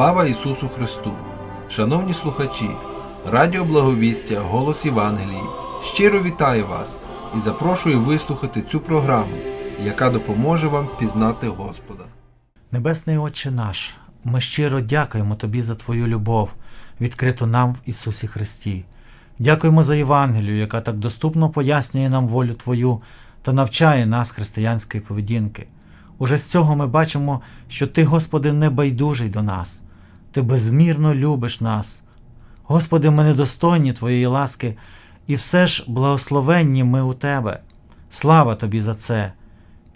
Слава Ісусу Христу! Шановні слухачі, Радіо Благовістя, Голос Євангелії щиро вітаю вас і запрошую вислухати цю програму, яка допоможе вам пізнати Господа. Небесний Отче наш, ми щиро дякуємо Тобі за Твою любов, відкриту нам в Ісусі Христі. Дякуємо за Євангелію, яка так доступно пояснює нам волю Твою та навчає нас християнської поведінки. Уже з цього ми бачимо, що Ти, Господи, не байдужий до нас, Ти безмірно любиш нас. Господи, ми недостойні Твоєї ласки, і все ж благословенні ми у Тебе. Слава Тобі за це!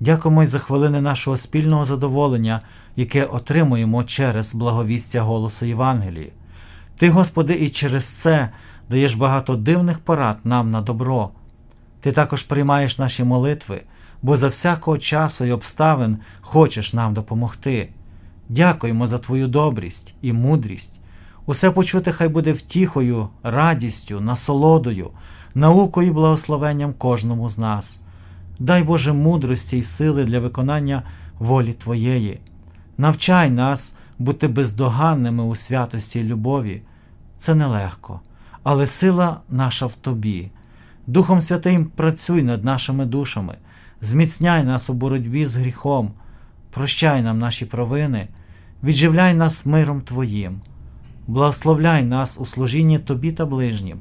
Дякуємо й за хвилини нашого спільного задоволення, яке отримуємо через благовістя голосу Євангелії. Ти, Господи, і через це даєш багато дивних порад нам на добро. Ти також приймаєш наші молитви, бо за всякого часу і обставин хочеш нам допомогти. Дякуємо за Твою добрість і мудрість. Усе почути хай буде втіхою, радістю, насолодою, наукою і благословенням кожному з нас. Дай Боже мудрості й сили для виконання волі Твоєї. Навчай нас бути бездоганними у святості й любові. Це нелегко, але сила наша в Тобі. Духом Святим працюй над нашими душами, зміцняй нас у боротьбі з гріхом, прощай нам наші провини, відживляй нас миром Твоїм, благословляй нас у служінні Тобі та ближнім,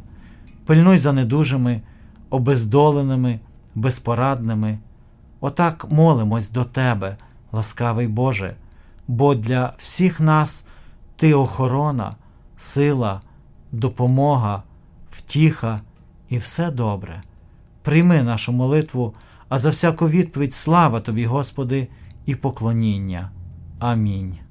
пильнуй за недужими, обездоленими, безпорадними. Отак молимось до Тебе, ласкавий Боже, бо для всіх нас Ти охорона, сила, допомога, втіха і все добре. Прийми нашу молитву, а за всяку відповідь слава Тобі, Господи, і поклоніння. Амінь.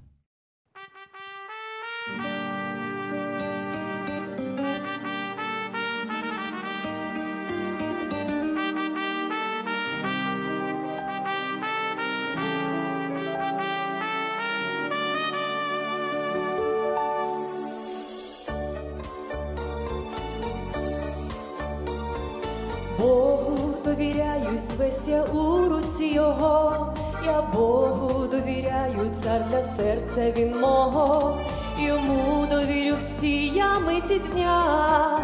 Довіряю, цар для серця він мого, йому довірю всі я миті дня,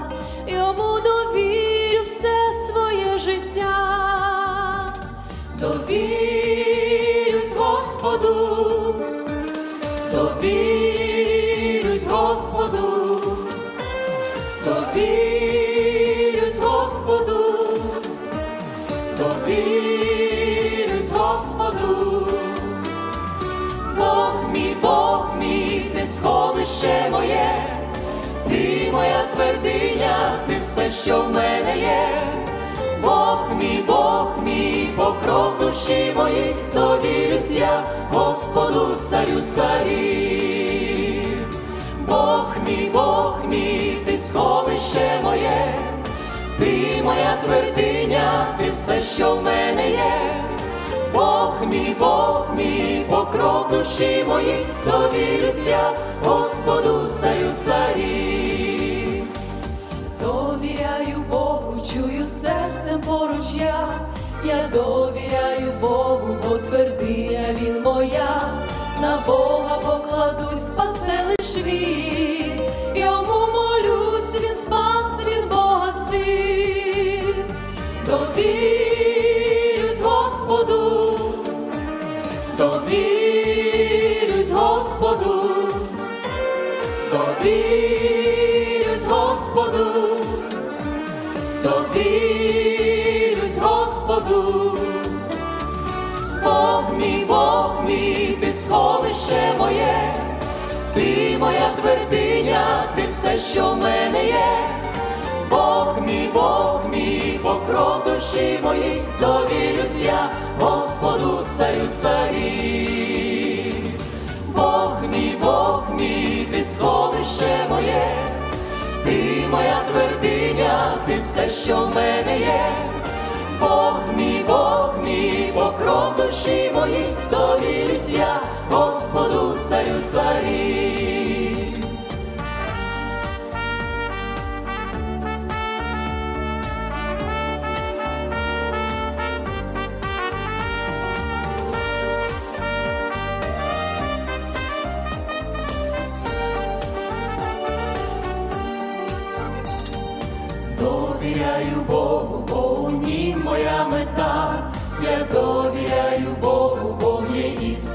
йому довірю все своє життя, довірюсь Господу, довірюсь Господу, довірюсь Господу, довірюсь Господу, моя твердиня, ти все, що в мене є. Бог мій, Бог мій, покров душі мої, довірюсь я Господу, царю царів. Бог мій, Бог мій, ти сховище моє, ти моя твердиня, ти все, що в мене є. Бог мій, Бог мій, покров душі мої, довірюсь я Господу, царю царів. Чую серцем поруч я, я довіряю Богу, бо твердиня він моя, на Бога покладусь, спасе лиш він, йому молюсь, він спас, він Бога син, довірюсь Господу, довірюсь Господу, довірюсь Господу, довірюсь Господу, Бог мій, Бог мій, ти сховище моє, ти моя твердиня, ти все, що в мене є. Бог мій, Бог мій, покров душі мої, довірюсь я Господу, царю царів. Бог мій, Бог мій, ти сховище моє, ти моя твердиня, ти все, що в мене є. Бог мій, Бог мій, покров душі мої, довірюсь я Господу, царю царів.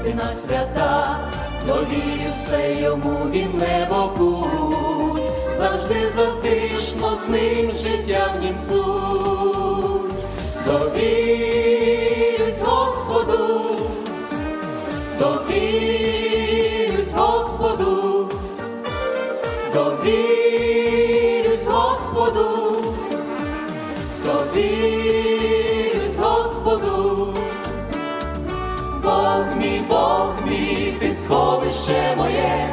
Істина свята, довірю все йому, він небо путь, завжди затишно з ним життя в нім суть, довірюсь Господу, довірюсь Господу, довірюсь Господу, сховище моє,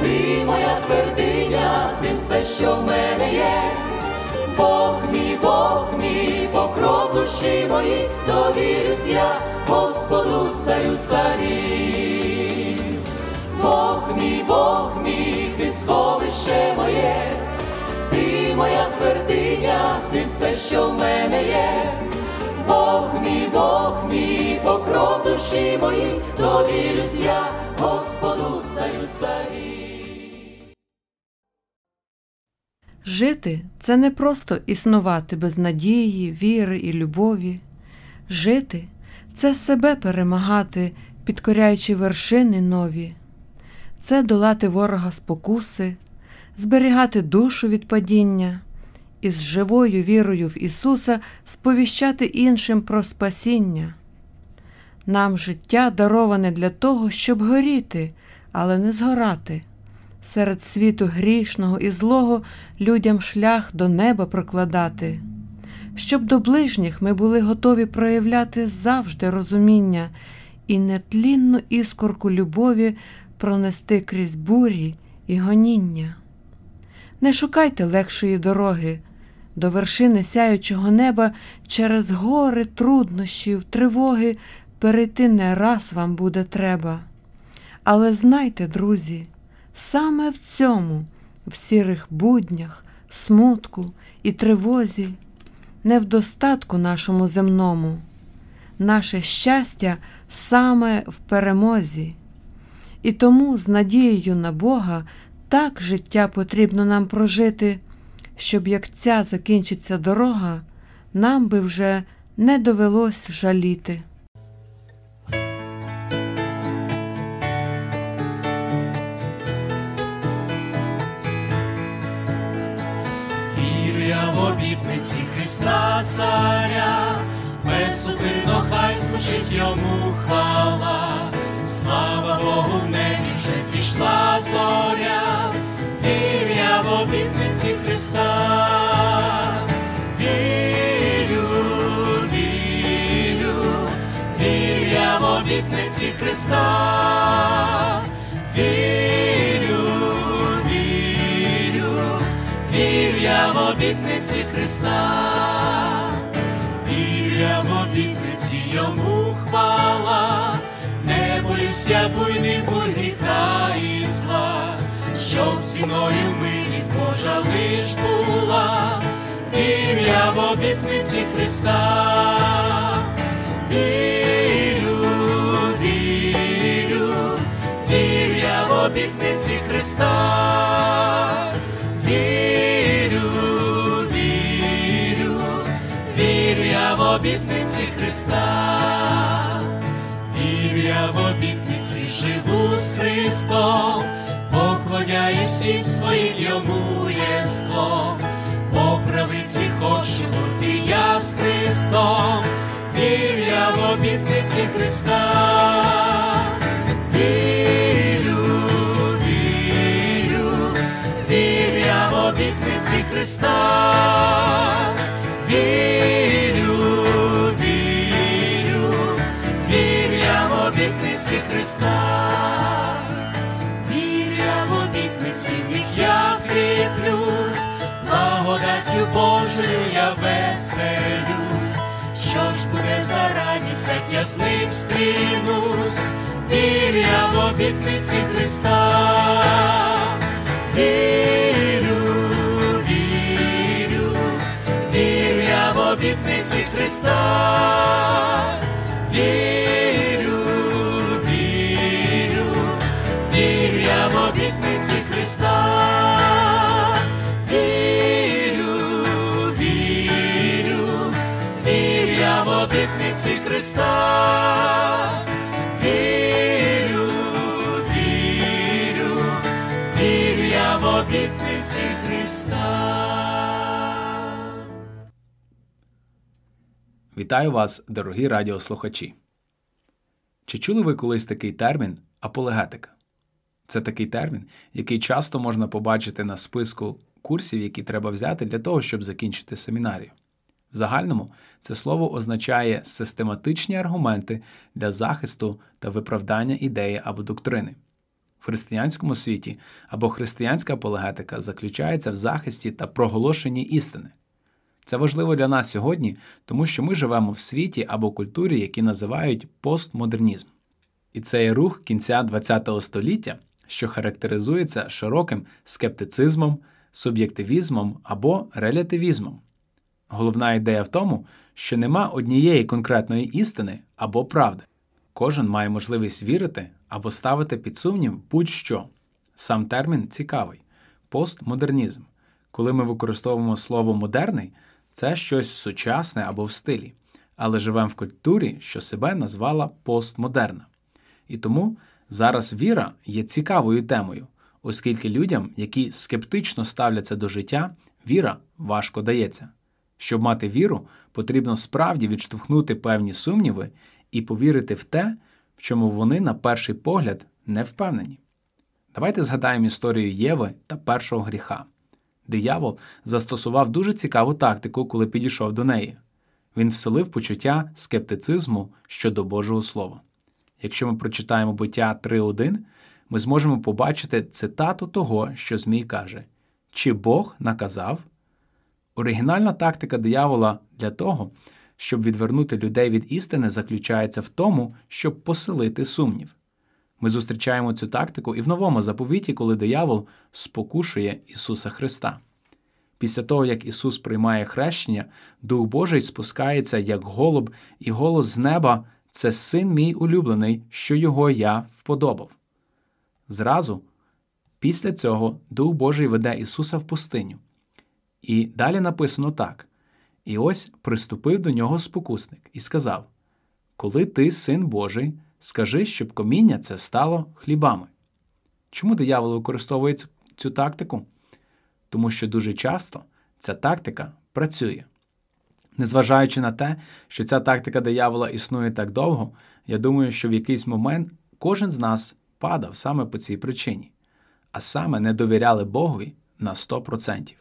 ти моя твердиня, ти все, що в мене є. Бог мій, Бог мій, покров душі мої, довірюсь я Господу царю царів. Бог мій, Бог мій, ти сховище моє, ти моя твердиня, ти все, що в мене є. Бог мій, Бог мій, покров душі мої, довірюсь я Господу царю царів. Жити це не просто існувати без надії, віри і любові. Жити це себе перемагати, підкоряючи вершини нові, це долати ворога спокуси, зберігати душу від падіння і з живою вірою в Ісуса сповіщати іншим про спасіння. Нам життя дароване для того, щоб горіти, але не згорати. Серед світу грішного і злого людям шлях до неба прокладати, щоб до ближніх ми були готові проявляти завжди розуміння і нетлінну іскорку любові пронести крізь бурі і гоніння. Не шукайте легшої дороги. До вершини сяючого неба через гори труднощів, тривоги перейти не раз вам буде треба. Але знайте, друзі, Саме в цьому, в сірих буднях, смутку і тривозі, не в достатку нашому земному, наше щастя саме в перемозі. І тому з надією на Бога так життя потрібно нам прожити, щоб як ця закінчиться дорога, нам би вже не довелось жаліти. В Христа Царя, безупинно хай звучить йому хвала, слава Богу, в небі вже зійшла зоря, вірю я в обітниці Христа, вірю, вірю, вірю я в обітниці Христа, я в обітниці Христа, вірю я в обітниці йому хвала, не боюся буйних бурь гріха і зла, щоб зі мною милість Божа лиш була, вірю я в обітниці Христа, вірю, вірю, вірю в обітниці Христа, обітниці Христа, вірю я в обітниці живу з Христом, поклоняюсь всім своїм йому єством, по правиці хочу бути я з Христом, вірю я в обітниці Христа, вірю, вірю, вірю в обітниці Христа, Христа, вірю в обітниці, в я кріплюсь, благодаттю Божою я веселюсь. Що ж буде за радість, як я з ним стрінусь, вірю в обітниці Христа, вірю, вірю, вірю я в обітниці Христа, вірю, Христа, вірю, вірю, вірю я в обітниці Христа, вірю, вірю, вірю я в обітниці Христа. Вітаю вас, дорогі радіослухачі. Чи чули ви колись такий термін аполегетика? Це такий термін, який часто можна побачити на списку курсів, які треба взяти для того, щоб закінчити семінарію. В загальному це слово означає систематичні аргументи для захисту та виправдання ідеї або доктрини. В християнському світі або християнська апологетика заключається в захисті та проголошенні істини. Це важливо для нас сьогодні, тому що ми живемо в світі або культурі, які називають постмодернізм. І це є рух кінця ХХ століття, що характеризується широким скептицизмом, суб'єктивізмом або релятивізмом. Головна ідея в тому, що нема однієї конкретної істини або правди. Кожен має можливість вірити або ставити під сумнів будь-що. Сам термін цікавий постмодернізм. Коли ми використовуємо слово модерний, це щось сучасне або в стилі, але живемо в культурі, що себе назвала постмодерна. І тому зараз віра є цікавою темою, оскільки людям, які скептично ставляться до життя, віра важко дається. Щоб мати віру, потрібно справді відштовхнути певні сумніви і повірити в те, в чому вони на перший погляд не впевнені. Давайте згадаємо історію Єви та першого гріха. Диявол застосував дуже цікаву тактику, коли підійшов до неї. Він вселив почуття скептицизму щодо Божого Слова. Якщо ми прочитаємо буття 3.1, ми зможемо побачити цитату того, що Змій каже: Чи Бог наказав? Оригінальна тактика диявола для того, щоб відвернути людей від істини, заключається в тому, щоб поселити сумнів. Ми зустрічаємо цю тактику і в новому заповіті, коли диявол спокушує Ісуса Христа. Після того, як Ісус приймає хрещення, Дух Божий спускається як голуб, і голос з неба це син мій улюблений, що його я вподобав. Зразу, після цього, Дух Божий веде Ісуса в пустиню. І далі написано так: І ось приступив до нього спокусник і сказав: Коли ти син Божий, скажи, щоб коміння це стало хлібами. Чому диявол використовує цю тактику? Тому що дуже часто ця тактика працює. Незважаючи на те, що ця тактика диявола існує так довго, я думаю, що в якийсь момент кожен з нас падав саме по цій причині, а саме не довіряли Богові на 100%.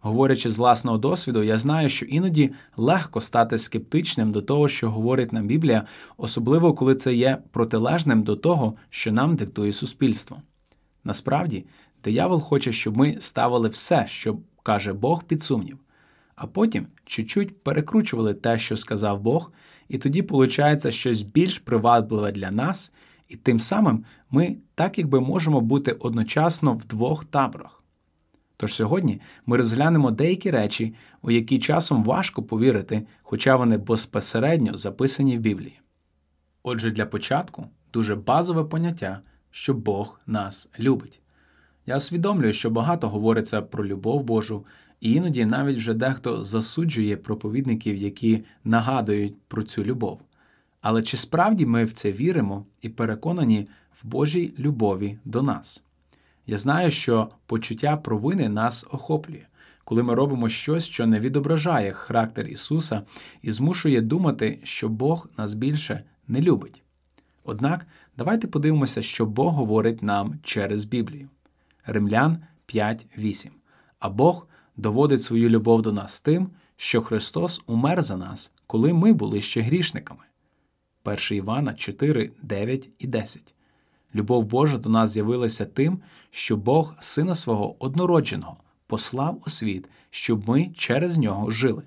Говорячи з власного досвіду, я знаю, що іноді легко стати скептичним до того, що говорить нам Біблія, особливо коли це є протилежним до того, що нам диктує суспільство. Насправді, диявол хоче, щоб ми ставили все, що каже Бог, під сумнів, а потім чуть-чуть перекручували те, що сказав Бог, і тоді виходить щось більш привабливе для нас, і тим самим ми так якби можемо бути одночасно в двох таборах. Тож сьогодні ми розглянемо деякі речі, у які часом важко повірити, хоча вони безпосередньо записані в Біблії. Отже, для початку дуже базове поняття, що Бог нас любить. Я усвідомлюю, що багато говориться про любов Божу, і іноді навіть вже дехто засуджує проповідників, які нагадують про цю любов. Але чи справді ми в це віримо і переконані в Божій любові до нас? Я знаю, що почуття провини нас охоплює, коли ми робимо щось, що не відображає характер Ісуса і змушує думати, що Бог нас більше не любить. Однак давайте подивимося, що Бог говорить нам через Біблію. Римлян 5.8. А Бог доводить свою любов до нас тим, що Христос умер за нас, коли ми були ще грішниками. 1 Івана 4, 9 і 10. Любов Божа до нас з'явилася тим, що Бог Сина свого однородженого послав у світ, щоб ми через нього жили.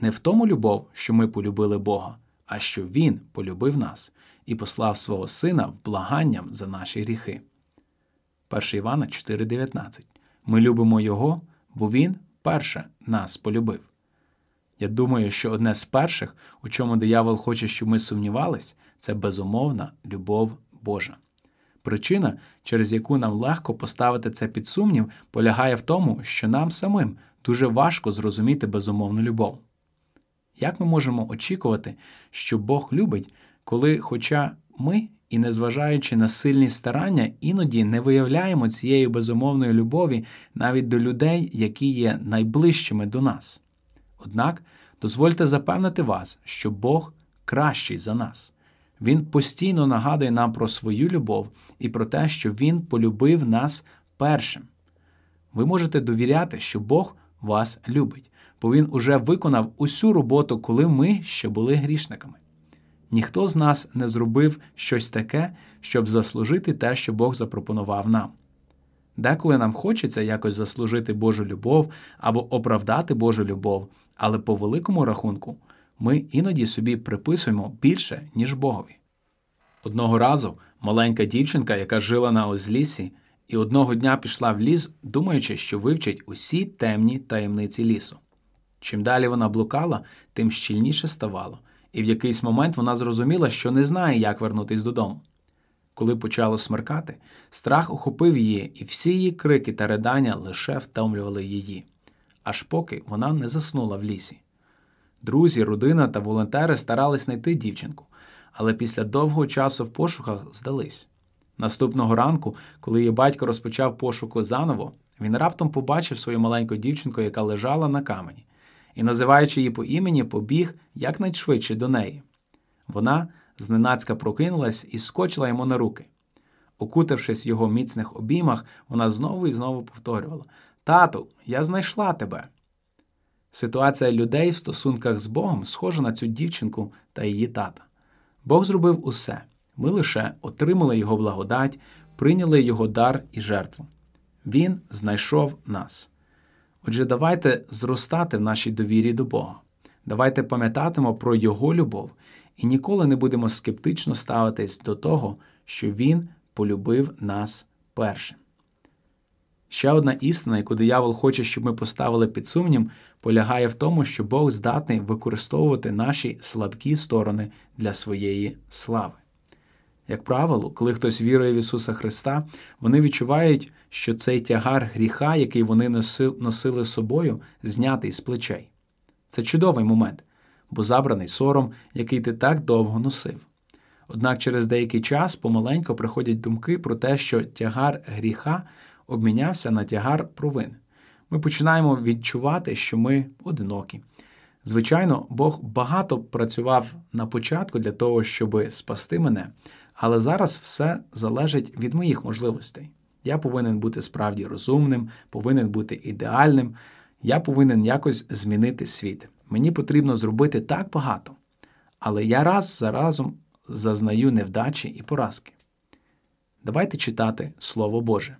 Не в тому любов, що ми полюбили Бога, а що Він полюбив нас і послав свого Сина в благанням за наші гріхи. 1 Івана 4,19 Ми любимо Його, бо Він перше нас полюбив. Я думаю, що одне з перших, у чому диявол хоче, щоб ми сумнівались, це безумовна любов Божа. Причина, через яку нам легко поставити це під сумнів, полягає в тому, що нам самим дуже важко зрозуміти безумовну любов. Як ми можемо очікувати, що Бог любить, коли, хоча ми, і незважаючи на сильні старання, іноді не виявляємо цієї безумовної любові навіть до людей, які є найближчими до нас? Однак дозвольте запевнити вас, що Бог кращий за нас. Він постійно нагадує нам про свою любов і про те, що Він полюбив нас першим. Ви можете довіряти, що Бог вас любить, бо Він уже виконав усю роботу, коли ми ще були грішниками. Ніхто з нас не зробив щось таке, щоб заслужити те, що Бог запропонував нам. Деколи нам хочеться якось заслужити Божу любов або оправдати Божу любов, але по великому рахунку ми іноді собі приписуємо більше, ніж Богові. Одного разу маленька дівчинка, яка жила на озлісі, і одного дня пішла в ліс, думаючи, що вивчить усі темні таємниці лісу. Чим далі вона блукала, тим щільніше ставало, і в якийсь момент вона зрозуміла, що не знає, як вернутись додому. Коли почало смеркати, страх охопив її, і всі її крики та ридання лише втомлювали її, аж поки вона не заснула в лісі. Друзі, родина та волонтери старались знайти дівчинку, але після довгого часу в пошуках здались. Наступного ранку, коли її батько розпочав пошуку заново, він раптом побачив свою маленьку дівчинку, яка лежала на камені, і, називаючи її по імені, побіг якнайшвидше до неї. Вона зненацька прокинулась і скочила йому на руки. Окутавшись в його міцних обіймах, вона знову і знову повторювала: Тату, я знайшла тебе. Ситуація людей в стосунках з Богом схожа на цю дівчинку та її тата. Бог зробив усе. Ми лише отримали Його благодать, прийняли Його дар і жертву. Він знайшов нас. Отже, давайте зростати в нашій довірі до Бога. Давайте пам'ятатимо про Його любов і ніколи не будемо скептично ставитись до того, що Він полюбив нас першим. Ще одна істина, яку диявол хоче, щоб ми поставили під сумнів, полягає в тому, що Бог здатний використовувати наші слабкі сторони для своєї слави. Як правило, коли хтось вірує в Ісуса Христа, вони відчувають, що цей тягар гріха, який вони носили собою, знятий з плечей. Це чудовий момент, бо забраний сором, який ти так довго носив. Однак через деякий час помаленько приходять думки про те, що тягар гріха обмінявся на тягар провин. Ми починаємо відчувати, що ми одинокі. Звичайно, Бог багато працював на початку для того, щоб спасти мене, але зараз все залежить від моїх можливостей. Я повинен бути справді розумним, повинен бути ідеальним, я повинен якось змінити світ. Мені потрібно зробити так багато. Але я раз за разом зазнаю невдачі і поразки. Давайте читати Слово Боже.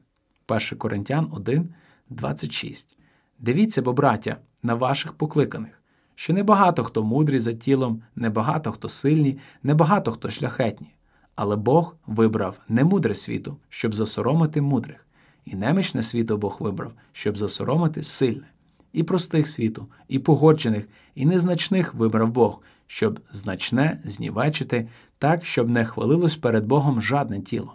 1 Коринтян 1, 26. Дивіться, бо, браття, на ваших покликаних, що небагато хто мудрі за тілом, небагато хто сильні, небагато хто шляхетні. Але Бог вибрав немудре світу, щоб засоромити мудрих, і немічне світо Бог вибрав, щоб засоромити сильне, і простих світу, і погоджених, і незначних вибрав Бог, щоб значне знівечити, так, щоб не хвалилось перед Богом жадне тіло.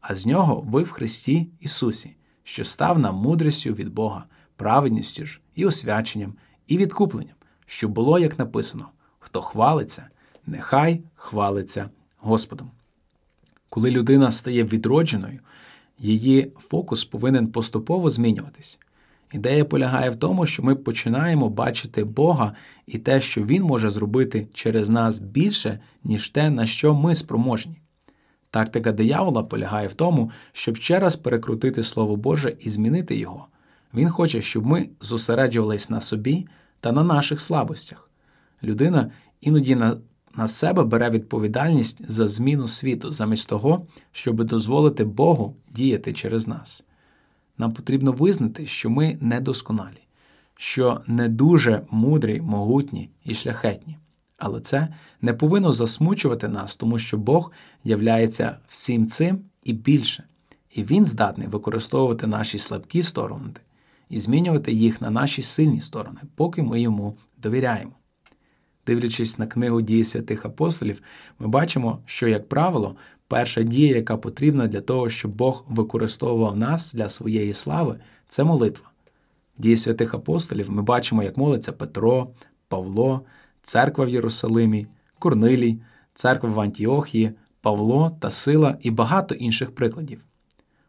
А з нього ви в Христі Ісусі, що став нам мудрістю від Бога, праведністю ж і освяченням, і відкупленням, що було, як написано: хто хвалиться, нехай хвалиться Господом. Коли людина стає відродженою, її фокус повинен поступово змінюватись. Ідея полягає в тому, що ми починаємо бачити Бога і те, що Він може зробити через нас більше, ніж те, на що ми спроможні. Тактика диявола полягає в тому, щоб ще раз перекрутити Слово Боже і змінити його. Він хоче, щоб ми зосереджувались на собі та на наших слабостях. Людина іноді на, себе бере відповідальність за зміну світу, замість того, щоб дозволити Богу діяти через нас. Нам потрібно визнати, що ми недосконалі, що не дуже мудрі, могутні і шляхетні. Але це не повинно засмучувати нас, тому що Бог являється всім цим і більше, і Він здатний використовувати наші слабкі сторони і змінювати їх на наші сильні сторони, поки ми йому довіряємо. Дивлячись на книгу дії святих апостолів, ми бачимо, що, як правило, перша дія, яка потрібна для того, щоб Бог використовував нас для своєї слави, це молитва. В дії святих апостолів ми бачимо, як молиться Петро, Павло церква в Єрусалимі, Корнилій, церква в Антіохії, Павло та Сила і багато інших прикладів.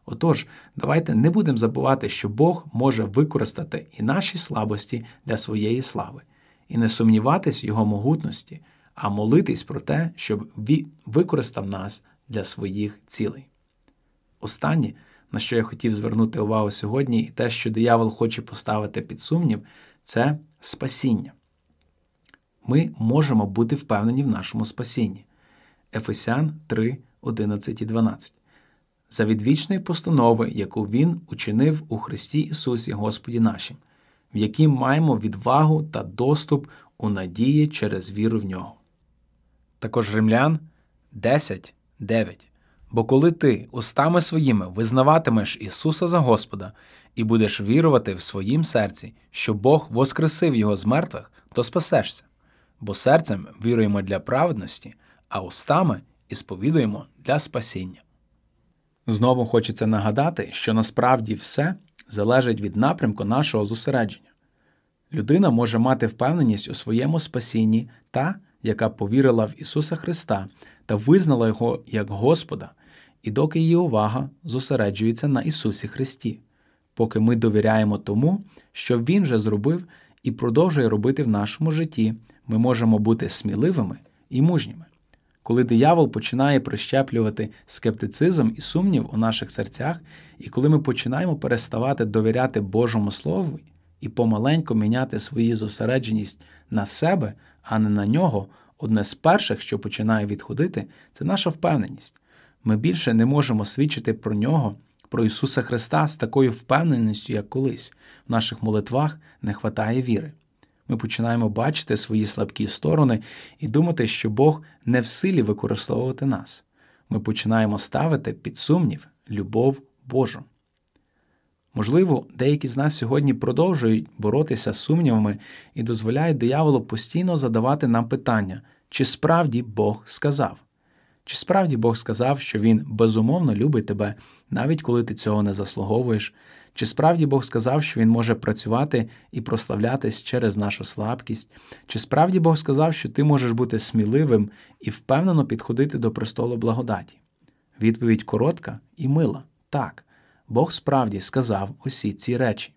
Отож, давайте не будемо забувати, що Бог може використати і наші слабості для своєї слави, і не сумніватись в Його могутності, а молитись про те, щоб Він використав нас для своїх цілей. Останнє, на що я хотів звернути увагу сьогодні, і те, що диявол хоче поставити під сумнів, це спасіння. Ми можемо бути впевнені в нашому спасінні. Ефесян 3, 11 і 12. За відвічної постанови, яку Він учинив у Христі Ісусі Господі нашим, в якій маємо відвагу та доступ у надії через віру в нього. Також Римлян 10, 9. Бо коли ти устами своїми визнаватимеш Ісуса за Господа і будеш вірувати в своїм серці, що Бог воскресив Його з мертвих, то спасешся, бо серцем віруємо для праведності, а устами і сповідуємо для спасіння. Знову хочеться нагадати, що насправді все залежить від напрямку нашого зосередження. Людина може мати впевненість у своєму спасінні та, яка повірила в Ісуса Христа та визнала Його як Господа, і доки її увага зосереджується на Ісусі Христі, поки ми довіряємо тому, що Він вже зробив і продовжує робити в нашому житті, ми можемо бути сміливими і мужніми. Коли диявол починає прищеплювати скептицизм і сумнів у наших серцях, і коли ми починаємо переставати довіряти Божому Слову і помаленьку міняти свою зосередженість на себе, а не на нього, одне з перших, що починає відходити, це наша впевненість. Ми більше не можемо свідчити про нього, про Ісуса Христа з такою впевненістю, як колись. В наших молитвах не хватає віри. Ми починаємо бачити свої слабкі сторони і думати, що Бог не в силі використовувати нас. Ми починаємо ставити під сумнів любов Божу. Можливо, деякі з нас сьогодні продовжують боротися з сумнівами і дозволяють дияволу постійно задавати нам питання, чи справді Бог сказав. Чи справді Бог сказав, що Він безумовно любить тебе, навіть коли ти цього не заслуговуєш? Чи справді Бог сказав, що Він може працювати і прославлятись через нашу слабкість? Чи справді Бог сказав, що ти можеш бути сміливим і впевнено підходити до престолу благодаті? Відповідь коротка і мила так. Бог справді сказав усі ці речі.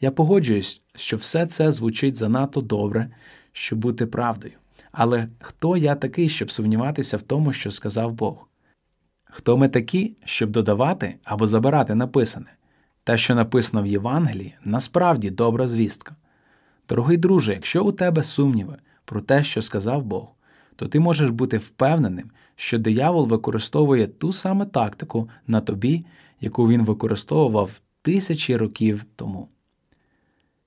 Я погоджуюсь, що все це звучить занадто добре, щоб бути правдою. Але хто я такий, щоб сумніватися в тому, що сказав Бог? Хто ми такі, щоб додавати або забирати написане? Те, що написано в Євангелії, насправді добра звістка. Дорогий друже, якщо у тебе сумніви про те, що сказав Бог, то ти можеш бути впевненим, що диявол використовує ту саму тактику на тобі, яку він використовував тисячі років тому.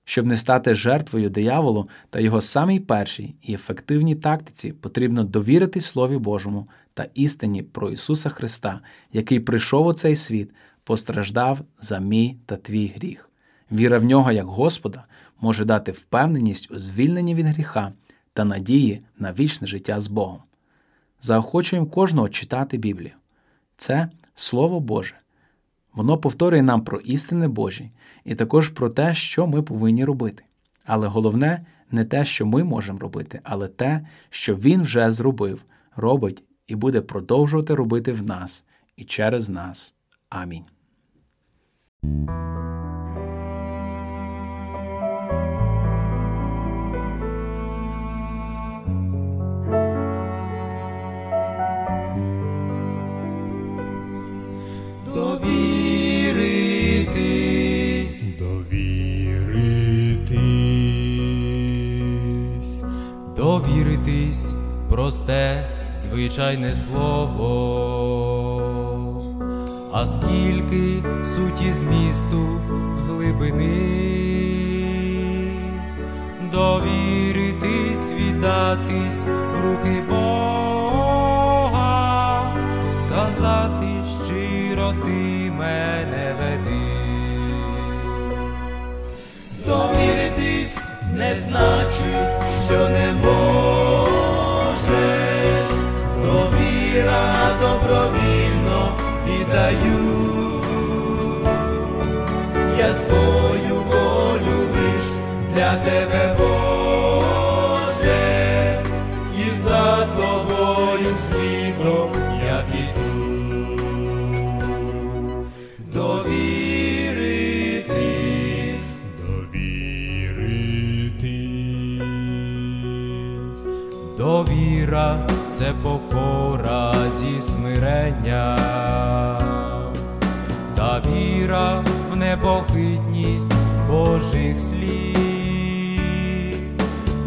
Щоб не стати жертвою дияволу та його самій першій і ефективній тактиці, потрібно довірити Слові Божому та істині про Ісуса Христа, який прийшов у цей світ, постраждав за мій та твій гріх. Віра в нього як Господа може дати впевненість у звільненні від гріха та надії на вічне життя з Богом. Заохочуємо кожного читати Біблію. Це Слово Боже. Воно повторює нам про істини Божі і також про те, що ми повинні робити. Але головне не те, що ми можемо робити, але те, що Він вже зробив, робить і буде продовжувати робити в нас і через нас. Амінь. Довіритись, довіритись, довіритись, просте, звичайне слово, а скільки суті змісту глибини, довіритись, віддатись в руки Бога, сказати щиро ти мене веди. Довіритись не значить, що не можеш, довіра добровільно даю, я свою волю лиш для тебе, Боже, і за тобою слідом я піду. Довіритись, довіритись, довіра. Це покора зі смирення непохитність Божих слів,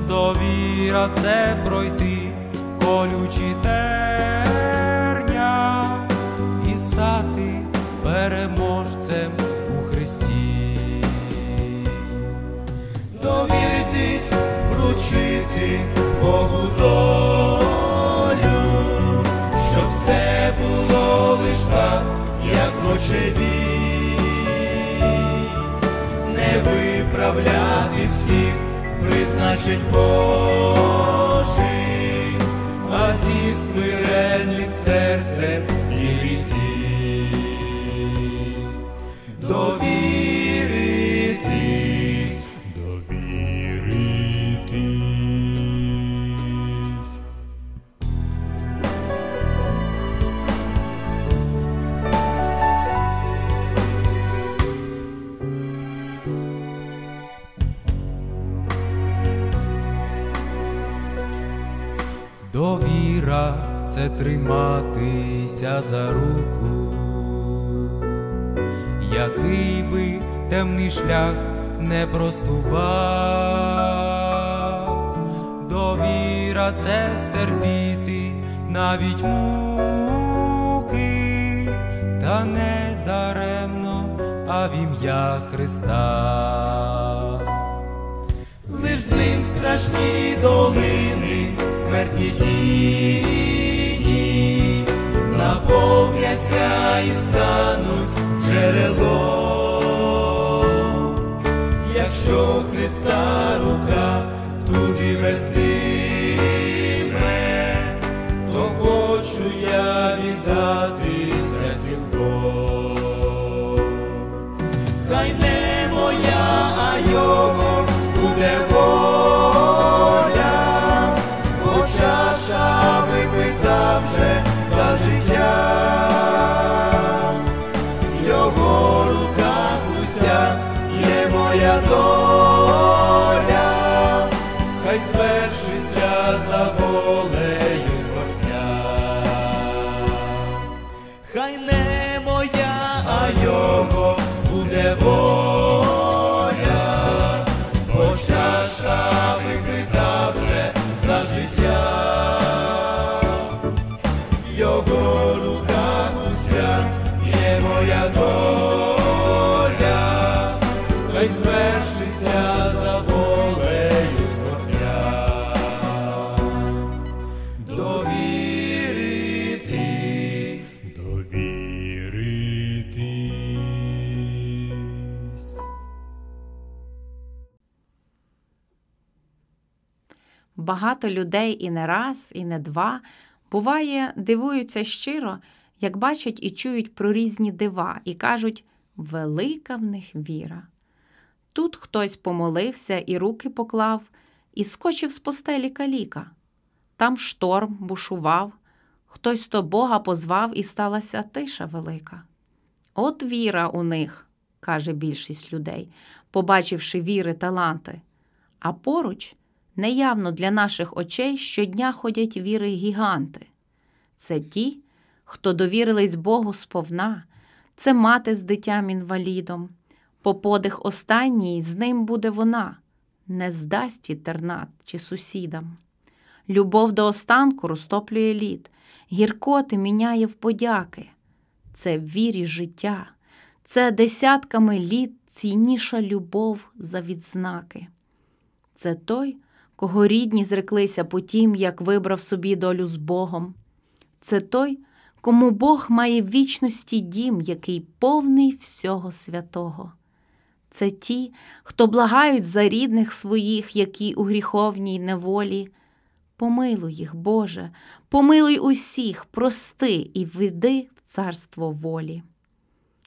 довіра це пройти колючі терня виправляти всіх призначить Божий, а зі смиренним серцем за руку, який би темний шлях не простував, довіра це стерпіти навіть муки, та не даремно, а в ім'я Христа. Лиш з ним страшні долини, смертні тіні, наповняться і стануть джерелом, якщо Христа рука туди вестиме, то хочу я віддатися цілком. Хай не моя, а його Багато людей і не раз, і не два, буває, дивуються щиро, як бачать і чують про різні дива, і кажуть велика в них віра. Тут хтось помолився і руки поклав, і скочив з постелі каліка. Там шторм бушував, хтось то Бога позвав, і сталася тиша велика. От віра у них, каже більшість людей, побачивши віри таланти. А поруч, неявно для наших очей, щодня ходять віри гіганти. Це ті, хто довірились Богу сповна, це мати з дитям інвалідом. По подих останній з ним буде вона, не здасть вітернат чи сусідам. Любов до останку розтоплює лід, гіркоти міняє в подяки. Це в вірі життя, це десятками літ цінніша любов за відзнаки. Це той, кого рідні зреклися по тім, як вибрав собі долю з Богом. Це той, кому Бог має в вічності дім, який повний всього святого. Це ті, хто благають за рідних своїх, які у гріховній неволі. Помилуй їх, Боже, помилуй усіх, прости і введи в царство волі.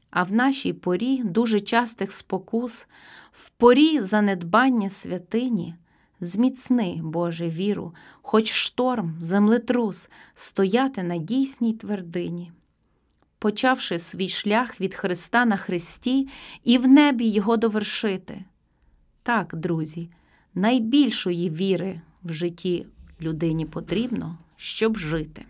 А в нашій порі дуже частих спокус, в порі занедбання святині, зміцни, Боже, віру, хоч шторм, землетрус, стояти на дійсній твердині. Почавши свій шлях від Христа на Христі і в небі його довершити. Так, друзі, найбільшої віри в житті людині потрібно, щоб жити.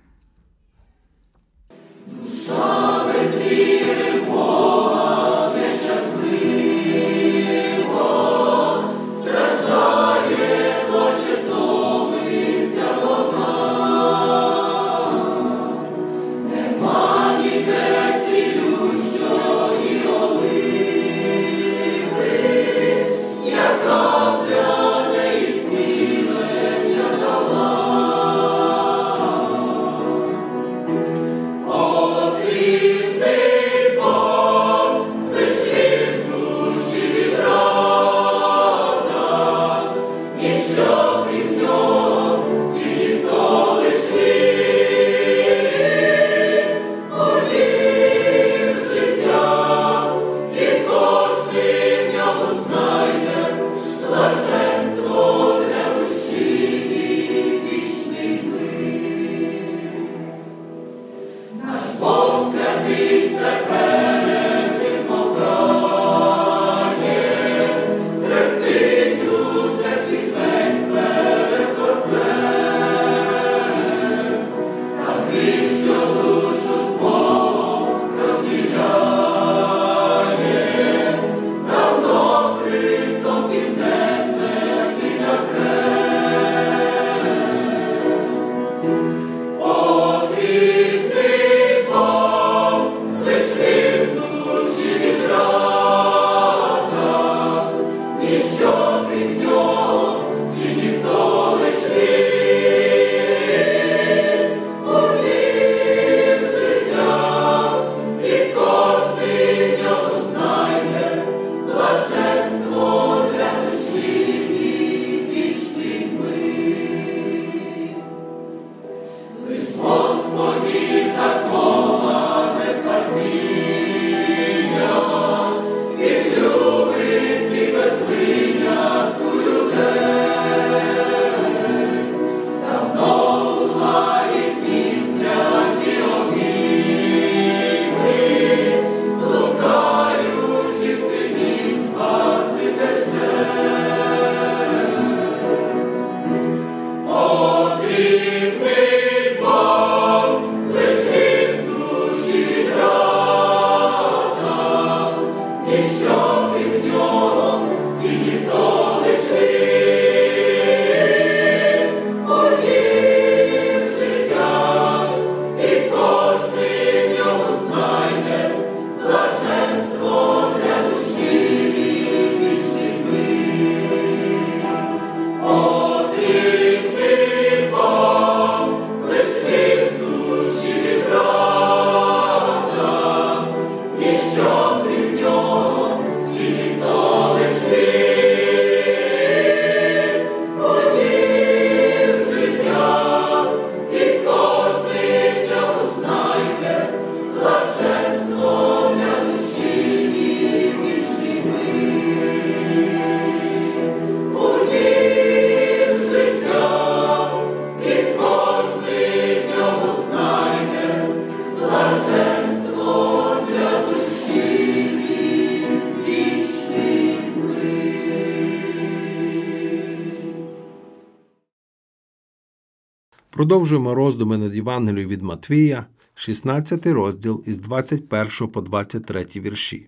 Продовжуємо роздуми над Євангелією від Матвія, 16 розділ із 21 по 23 вірші.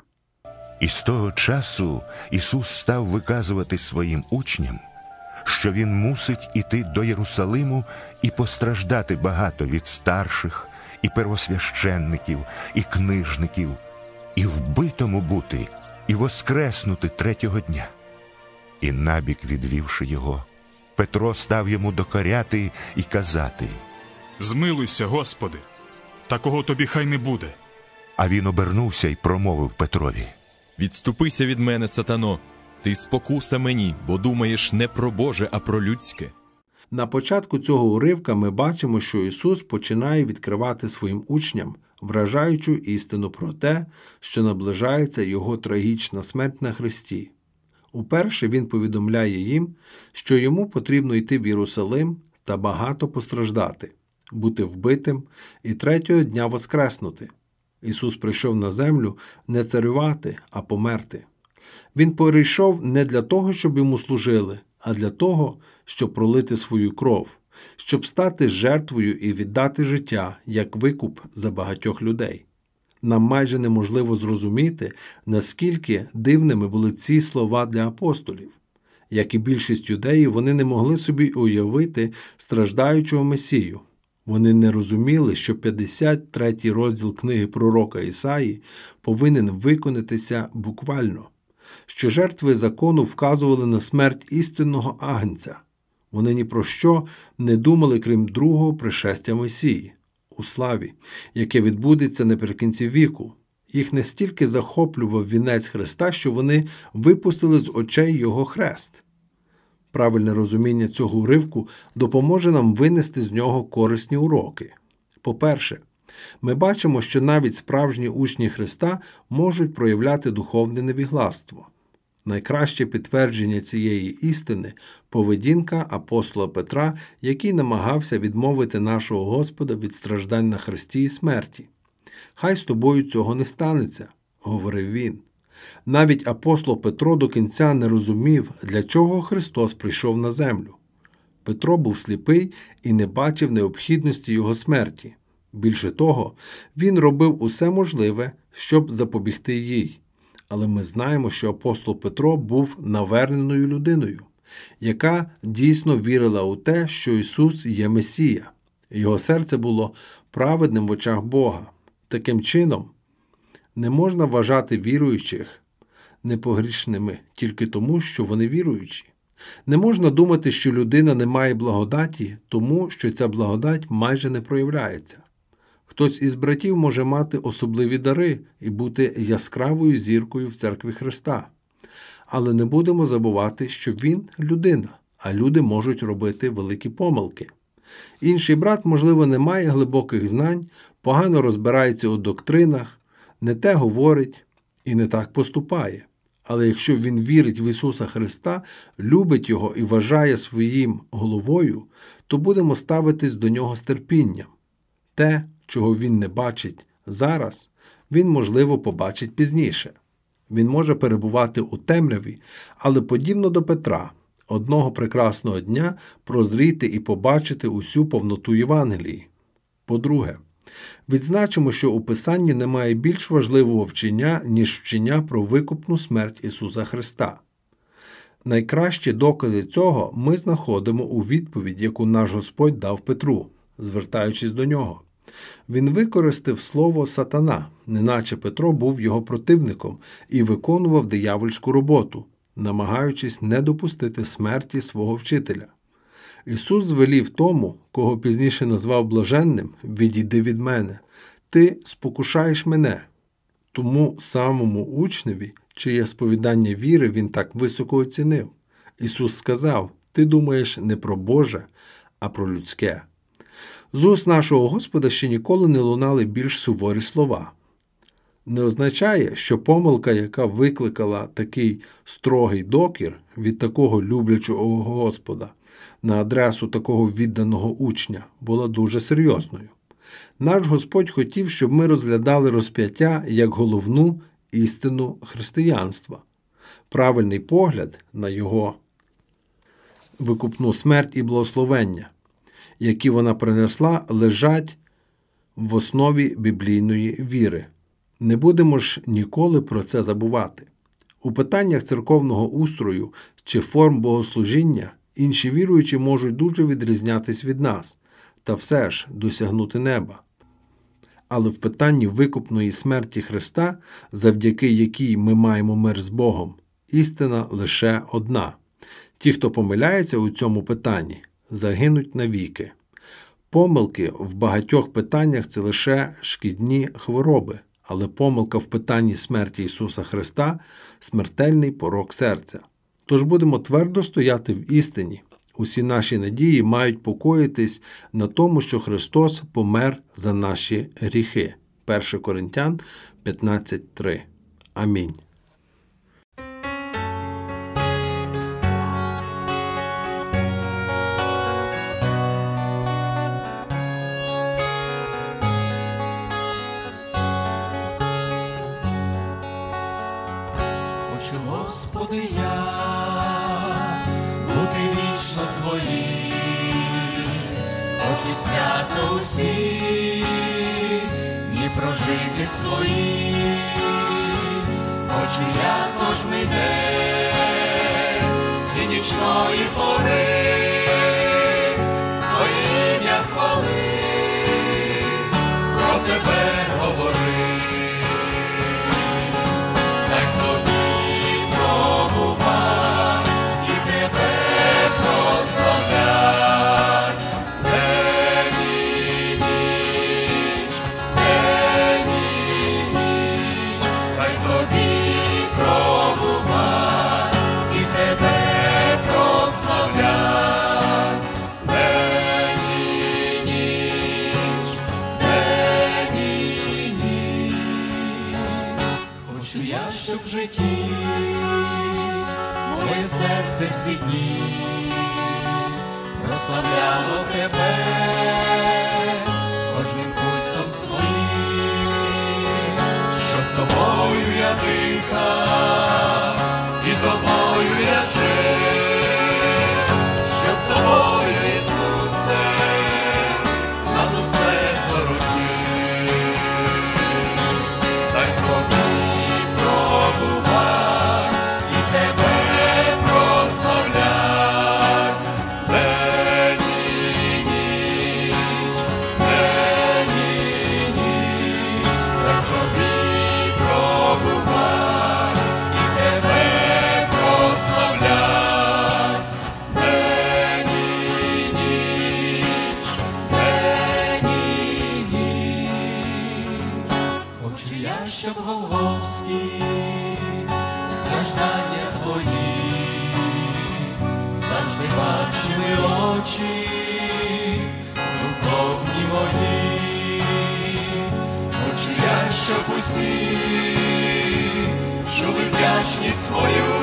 І з того часу Ісус став виказувати своїм учням, що Він мусить іти до Єрусалиму і постраждати багато від старших, і первосвященників, і книжників, і вбитому бути, і воскреснути третього дня. І набік відвівши його, Петро став йому докоряти і казати. Змилуйся, Господи, такого тобі хай не буде. А він обернувся і промовив Петрові. Відступися від мене, сатано, ти спокуса мені, бо думаєш не про Боже, а про людське. На початку цього уривка ми бачимо, що Ісус починає відкривати своїм учням вражаючу істину про те, що наближається Його трагічна смерть на Христі. Уперше Він повідомляє їм, що йому потрібно йти в Єрусалим та багато постраждати, бути вбитим і третього дня воскреснути. Ісус прийшов на землю не царювати, а померти. Він перейшов не для того, щоб йому служили, а для того, щоб пролити свою кров, щоб стати жертвою і віддати життя як викуп за багатьох людей. Нам майже неможливо зрозуміти, наскільки дивними були ці слова для апостолів. Як і більшість юдеїв, вони не могли собі уявити страждаючого Месію. Вони не розуміли, що 53 розділ книги пророка Ісаї повинен виконатися буквально, що жертви закону вказували на смерть істинного агнця. Вони ні про що не думали, крім другого пришестя Месії у славі, яке відбудеться наприкінці віку. Їх настільки захоплював вінець Христа, що вони випустили з очей Його хрест. Правильне розуміння цього уривку допоможе нам винести з нього корисні уроки. По-перше, ми бачимо, що навіть справжні учні Христа можуть проявляти духовне невігластво. Найкраще підтвердження цієї істини поведінка апостола Петра, який намагався відмовити нашого Господа від страждань на Христі і смерті. Хай з тобою цього не станеться, говорив він. Навіть апостол Петро до кінця не розумів, для чого Христос прийшов на землю. Петро був сліпий і не бачив необхідності його смерті. Більше того, він робив усе можливе, щоб запобігти їй. Але ми знаємо, що апостол Петро був наверненою людиною, яка дійсно вірила у те, що Ісус є Месія. Його серце було праведним в очах Бога. Таким чином, не можна вважати віруючих непогрішними тільки тому, що вони віруючі. Не можна думати, що людина не має благодаті, тому що ця благодать майже не проявляється. Хтось із братів може мати особливі дари і бути яскравою зіркою в церкві Христа. Але не будемо забувати, що він людина, а люди можуть робити великі помилки. Інший брат, можливо, не має глибоких знань, погано розбирається у доктринах, не те говорить і не так поступає. Але якщо він вірить в Ісуса Христа, любить Його і вважає своїм головою, то будемо ставитись до нього з терпінням. Те, чого він не бачить зараз, він, можливо, побачить пізніше. Він може перебувати у темряві, але подібно до Петра, одного прекрасного дня прозріти і побачити усю повноту Євангелії. По-друге, відзначимо, що у Писанні немає більш важливого вчення, ніж вчення про викупну смерть Ісуса Христа. Найкращі докази цього ми знаходимо у відповідь, яку наш Господь дав Петру, звертаючись до нього. Він використав слово сатана, неначе Петро був його противником і виконував диявольську роботу, намагаючись не допустити смерті свого вчителя. Ісус звелів тому, кого пізніше назвав блаженним, відійди від мене, ти спокушаєш мене. Тому самому учневі, чиє сповідання віри він так високо оцінив. Ісус сказав: Ти думаєш не про Боже, а про людське. З уст нашого Господа ще ніколи не лунали більш суворі слова. Не означає, що помилка, яка викликала такий строгий докір від такого люблячого Господа на адресу такого відданого учня, була дуже серйозною. Наш Господь хотів, щоб ми розглядали розп'яття як головну істину християнства, правильний погляд на його викупну смерть і благословення які вона принесла, лежать в основі біблійної віри. Не будемо ж ніколи про це забувати. У питаннях церковного устрою чи форм богослужіння інші віруючі можуть дуже відрізнятись від нас та все ж досягнути неба. Але в питанні викупної смерті Христа, завдяки якій ми маємо мир з Богом, істина лише одна. Ті, хто помиляється у цьому питанні, загинуть навіки. Помилки в багатьох питаннях це лише шкідні хвороби, але помилка в питанні смерті Ісуса Христа смертельний порок серця. Тож будемо твердо стояти в істині. Усі наші надії мають покоїтись на тому, що Христос помер за наші гріхи. 1 Коринтян 15.3. Амінь. Свої, хочу я кожний день і нічної пори, Твоє ім'я хвали, про тебе come. Свою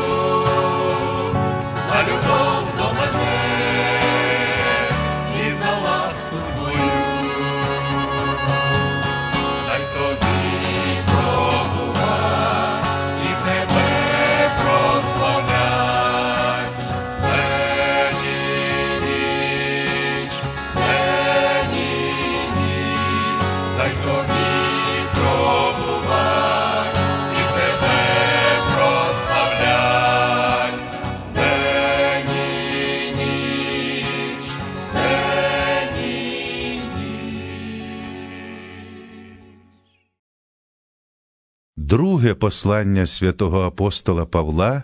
послання святого апостола Павла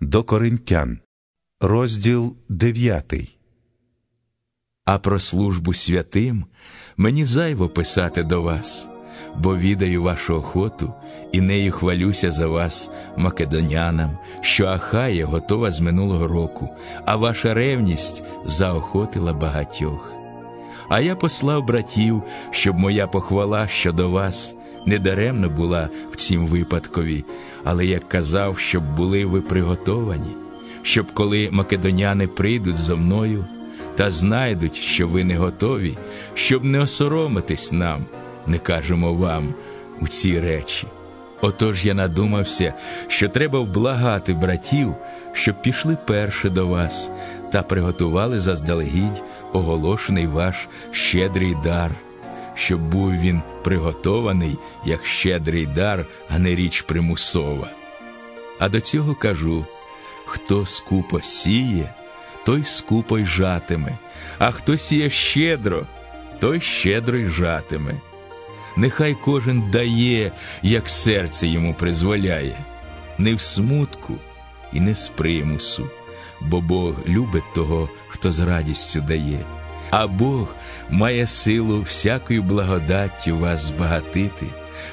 до Коринтян, розділ 9. А про службу святим мені зайво писати до вас, бо відаю вашу охоту і нею хвалюся за вас, македонянам, що Ахая готова з минулого року, а ваша ревність заохотила багатьох. А я послав братів, щоб моя похвала щодо вас недаремно була в цім випадкові, але як казав, щоб були ви приготовані, щоб коли македоняни прийдуть зо мною та знайдуть, що ви не готові, щоб не осоромитись нам, не кажемо вам у ці речі. Отож я надумався, що треба вблагати братів, щоб пішли перше до вас та приготували заздалегідь оголошений ваш щедрий дар, щоб був він приготований як щедрий дар, а не річ примусова. А до цього кажу: хто скупо сіє, той скупо й жатиме, а хто сіє щедро, той щедро й жатиме. Нехай кожен дає, як серце йому призволяє, не в смутку і не з примусу, бо Бог любить того, хто з радістю дає. А Бог має силу всякою благодаттю вас збагатити,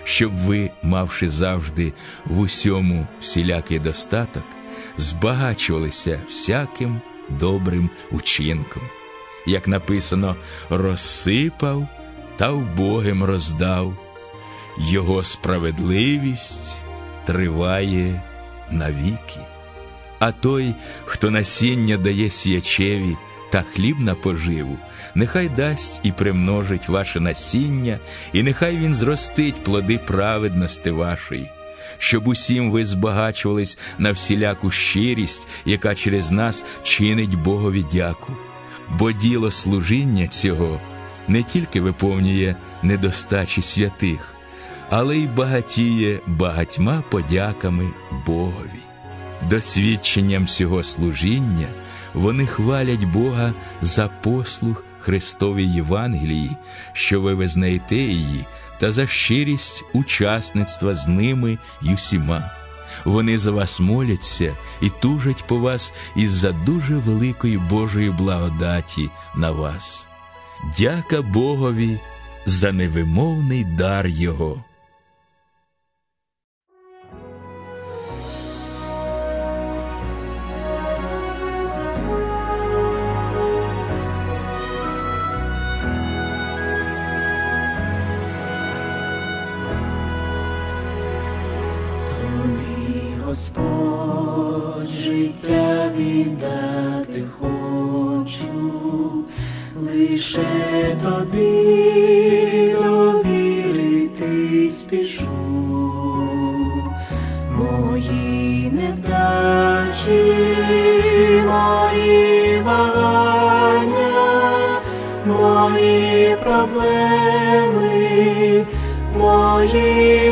щоб ви, мавши завжди в усьому всілякий достаток, збагачувалися всяким добрим учинком. Як написано, розсипав та вбогим роздав, Його справедливість триває навіки. А той, хто насіння дає сіячеві та хліб на поживу, нехай дасть і примножить ваше насіння, і нехай він зростить плоди праведності вашої, щоб усім ви збагачувались на всіляку щирість, яка через нас чинить Богові дяку. бо діло служіння цього не тільки виповнює недостачі святих, але й багатіє багатьма подяками Богові. Досвідченням цього служіння вони хвалять Бога за послуг Христовій Євангелії, що ви визнаєте її, та за щирість учасництва з ними й усіма. Вони за вас моляться і тужать по вас із-за дуже великої Божої благодаті на вас. Дяка Богові за невимовний дар Його. Віддати хочу, лише тобі довірити спішу, мої невдачі, мої вагання, мої проблеми, мої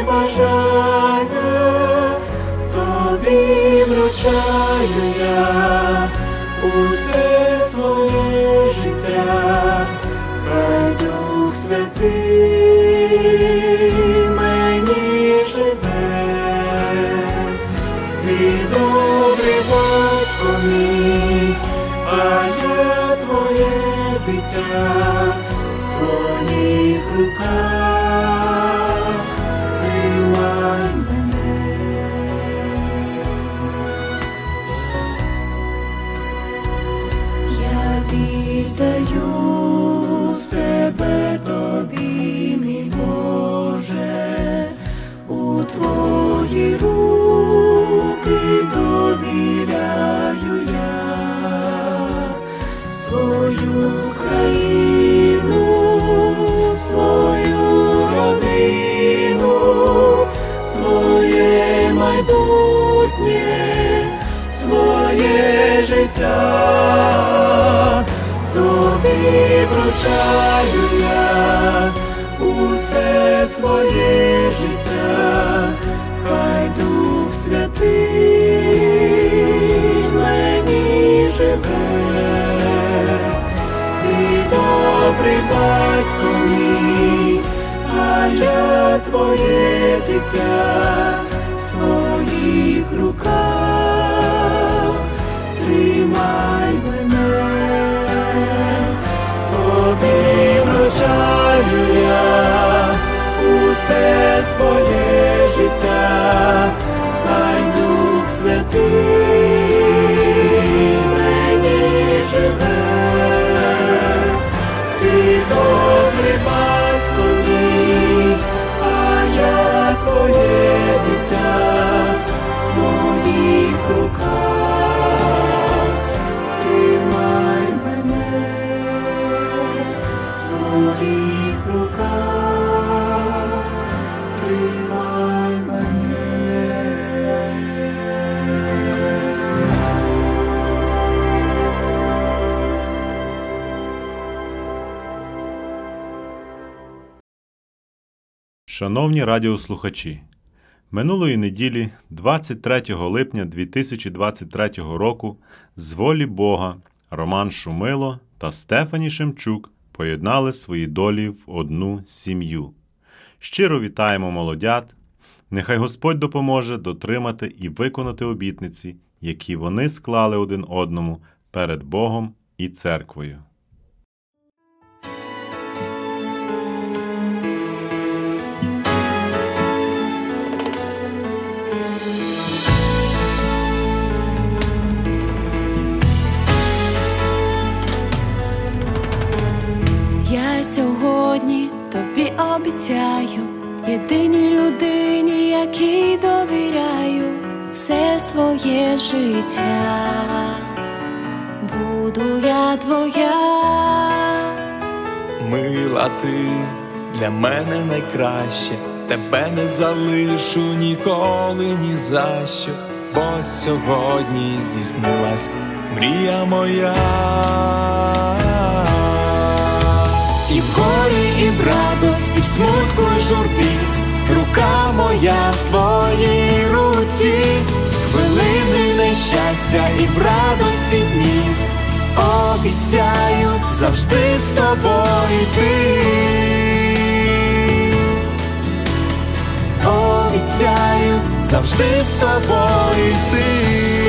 дитя в своїх руках, тримай мене. Я віддаю себе життя. Тобі вручаю я усе своє життя, хай Дух Святий мені живе, ти добрий батько мій, а я твоє дитя тримай мене, тобі вручаю я усе своє життя, Шановні радіослухачі, минулої неділі, 23 липня 2023 року, з волі Бога Роман Шумило та Стефані Шемчук поєднали свої долі в одну сім'ю. Щиро вітаємо молодят. Нехай Господь допоможе дотримати і виконати обітниці, які вони склали один одному перед Богом і церквою. Сьогодні тобі обіцяю, єдиній людині, якій довіряю все своє життя. Буду я твоя, Мила ти для мене найкраще, тебе не залишу ніколи ні за що. бо сьогодні здійснилась мрія моя. І в радості, в смутку і журбі, рука моя в твоїй руці, хвилини нещастя і в радості дні, обіцяю завжди з тобою йти. Обіцяю завжди з тобою йти.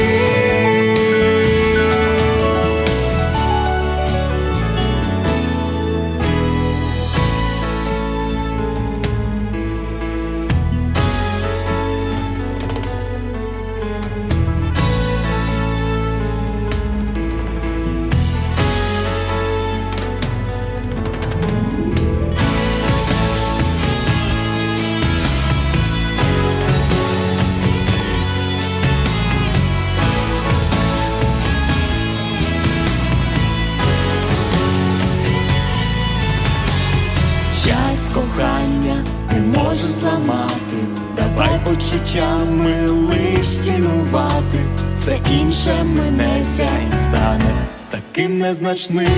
Таким незначним.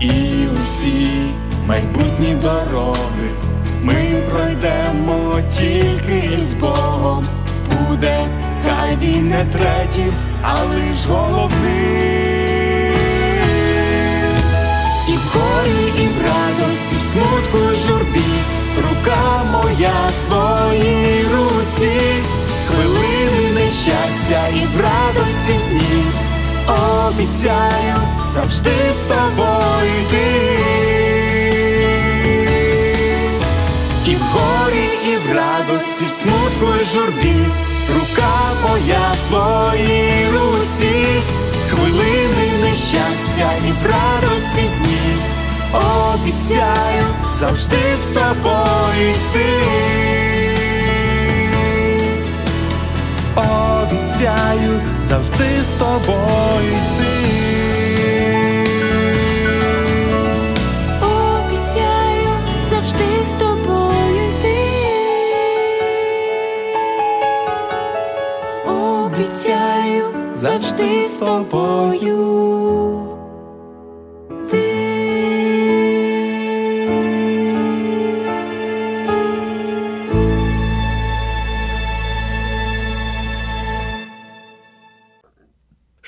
І усі майбутні дороги ми пройдемо тільки із Богом. Буде хай він не третій, а лиш головний. І в горі, і в радості, в смутку, журбі, рука моя в твоїй руці, нещастя і в радості дні, обіцяю завжди з тобою йти. І в горі, і в радості, в смутку, і журбі, рука моя в твоїй руці, хвилини нещастя і в радості дні, обіцяю завжди з тобою йти. Обіцяю завжди з тобою йти.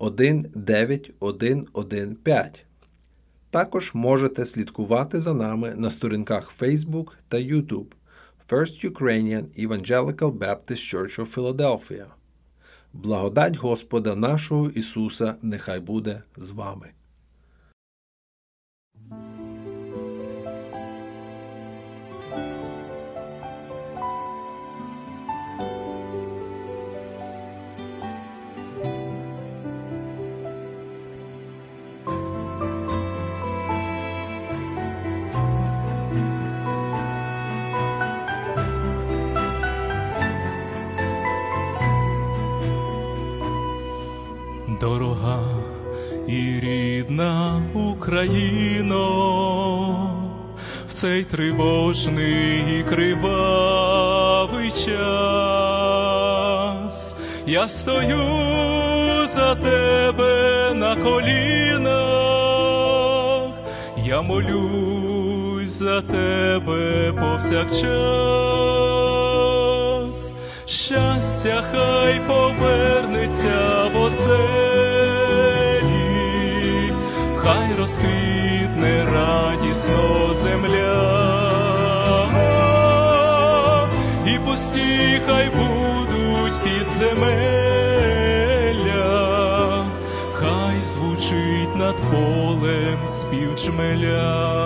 19115. Також можете слідкувати за нами на сторінках Facebook та YouTube First Ukrainian Evangelical Baptist Church of Philadelphia. Благодать Господа нашого Ісуса нехай буде з вами. Україно, в цей тривожний і кривавий час. Я стою за тебе на колінах, я молюсь за тебе повсякчас. щастя хай повернеться в оселі, розквітне радісно земля, і пусті хай будуть підземелля, хай звучить над полем спів джмеля.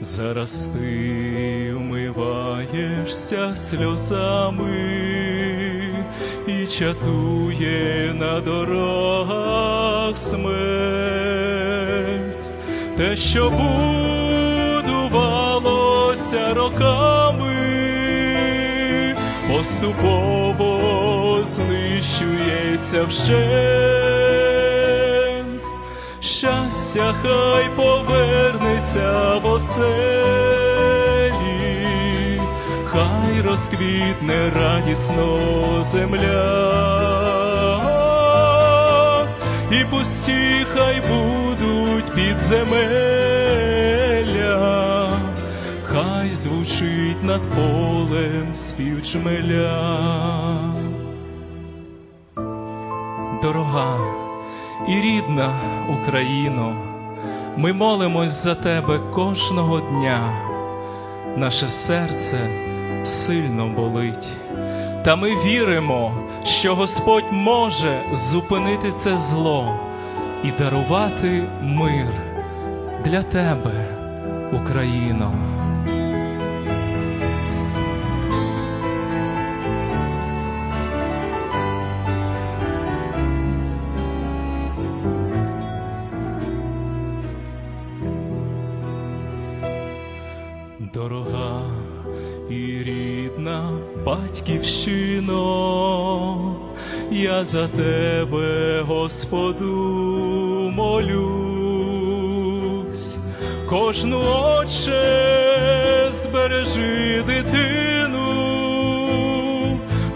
Зараз ти вмиваєшся сльозами і чатує на дорогах смерть, те, що будувалося роками, поступово знищується вщент. Щастя хай повернеться в оселі, хай розквітне радісно земля, і пусті хай будуть підземелля, хай звучить над полем спів джмеля. Дорога і рідна Україно, ми молимось за тебе кожного дня, наше серце сильно болить, та ми віримо, що Господь може зупинити це зло і дарувати мир для тебе, Україно. Дорога і рідна батьківщино, я за тебе, Господу, кожну отче збережи дитину,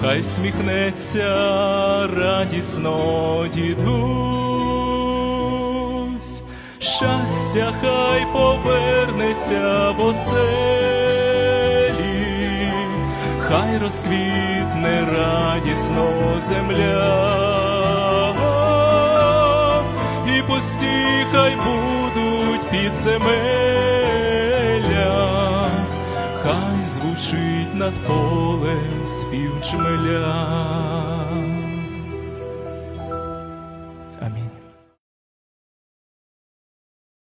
хай сміхнеться радісно дідусь, щастя хай повернеться в оселі, хай розквітне радісно земля, і пусті хай будуть підземелля, хай звучить над полем спів джмеля.